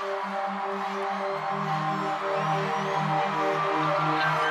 Thank you.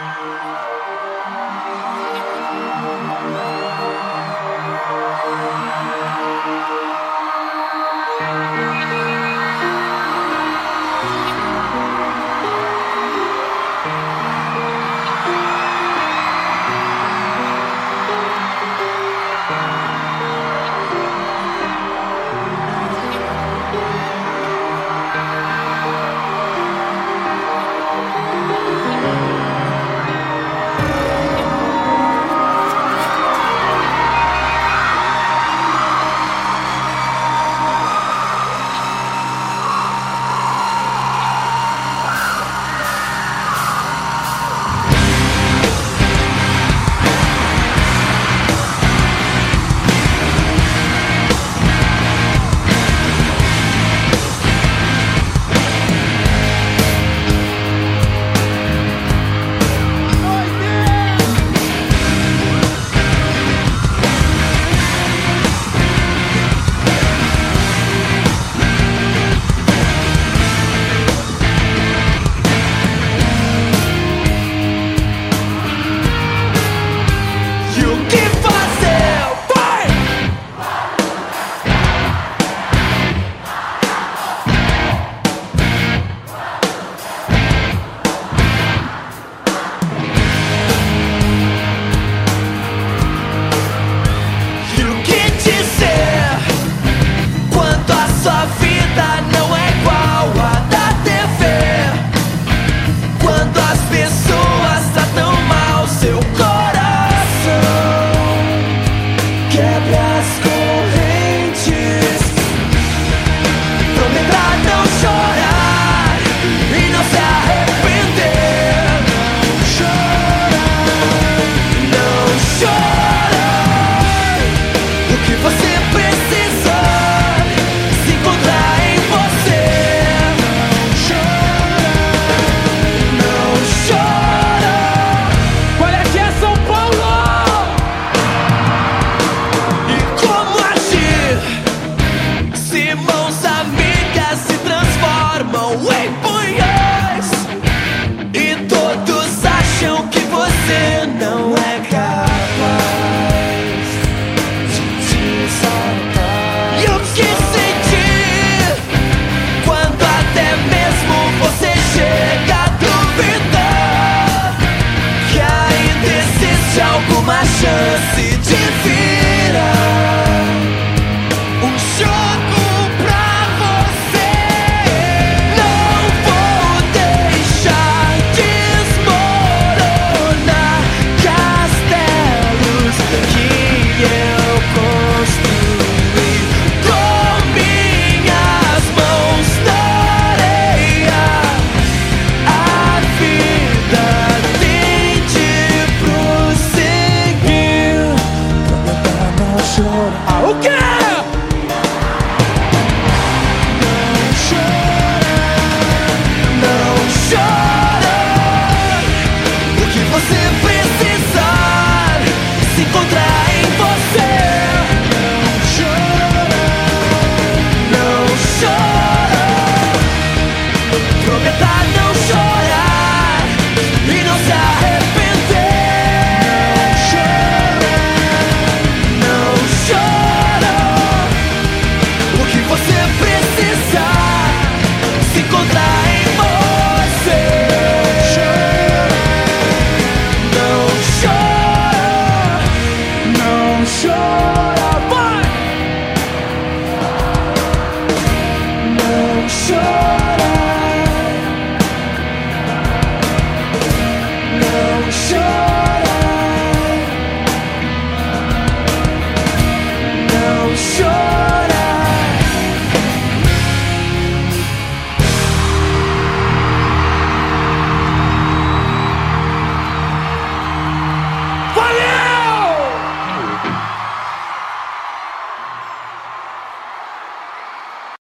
show.